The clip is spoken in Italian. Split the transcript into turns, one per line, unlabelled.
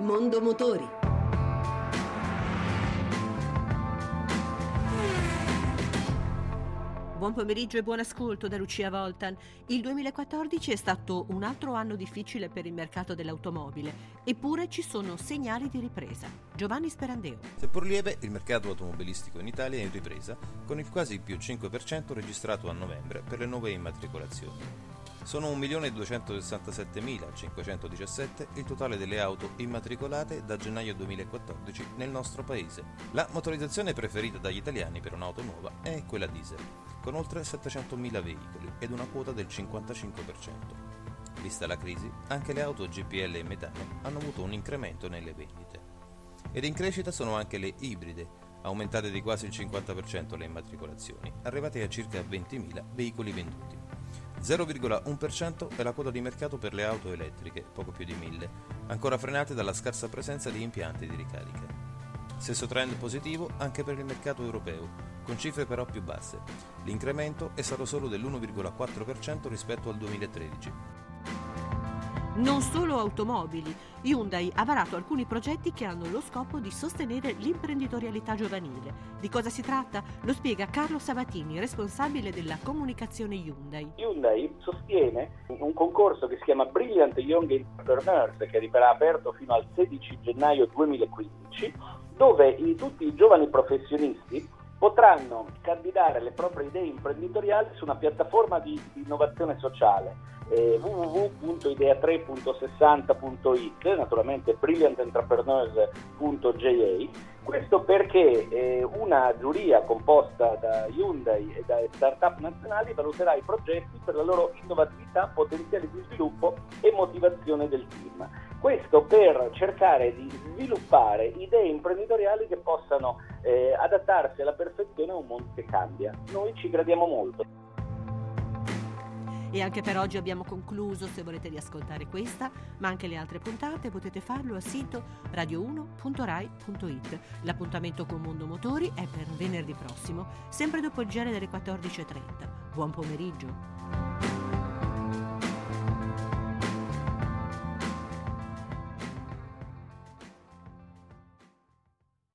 Mondo Motori.
Buon pomeriggio e buon ascolto da Lucia Voltan. Il 2014 è stato un altro anno difficile per il mercato dell'automobile, eppure ci sono segnali di ripresa. Giovanni Sperandeo.
Seppur lieve, il mercato automobilistico in Italia è in ripresa, con il quasi più 5% registrato a novembre per le nuove immatricolazioni. Sono 1.267.517 il totale delle auto immatricolate da gennaio 2014 nel nostro paese. La motorizzazione preferita dagli italiani per un'auto nuova è quella diesel, con oltre 700.000 veicoli ed una quota del 55%. Vista la crisi, anche le auto GPL e metano hanno avuto un incremento nelle vendite. Ed in crescita sono anche le ibride, aumentate di quasi il 50% le immatricolazioni, arrivate a circa 20.000 veicoli venduti. 0,1% è la quota di mercato per le auto elettriche, poco più di 1000, ancora frenate dalla scarsa presenza di impianti di ricarica. Stesso trend positivo anche per il mercato europeo, con cifre però più basse. L'incremento è stato solo dell'1,4% rispetto al 2013.
Non solo automobili, Hyundai ha varato alcuni progetti che hanno lo scopo di sostenere l'imprenditorialità giovanile. Di cosa si tratta? Lo spiega Carlo Sabatini, responsabile della comunicazione Hyundai.
Hyundai sostiene un concorso che si chiama Brilliant Young Entrepreneurs che rimarrà aperto fino al 16 gennaio 2015, dove tutti i giovani professionisti potranno candidare le proprie idee imprenditoriali su una piattaforma di, di innovazione sociale eh, www.idea3.60.it, naturalmente brilliantentrepreneurs.ja. Questo perché eh, una giuria composta da Hyundai e da start-up nazionali valuterà i progetti per la loro innovatività, potenziale di sviluppo e motivazione del team. Questo per cercare di sviluppare idee imprenditoriali che possano eh, adattarsi alla perfezione a un mondo che cambia. Noi ci gradiamo molto.
E anche per oggi abbiamo concluso. Se volete riascoltare questa, ma anche le altre puntate, potete farlo al sito radio1.rai.it. L'appuntamento con Mondo Motori è per venerdì prossimo, sempre dopo il genere delle 14.30. Buon pomeriggio.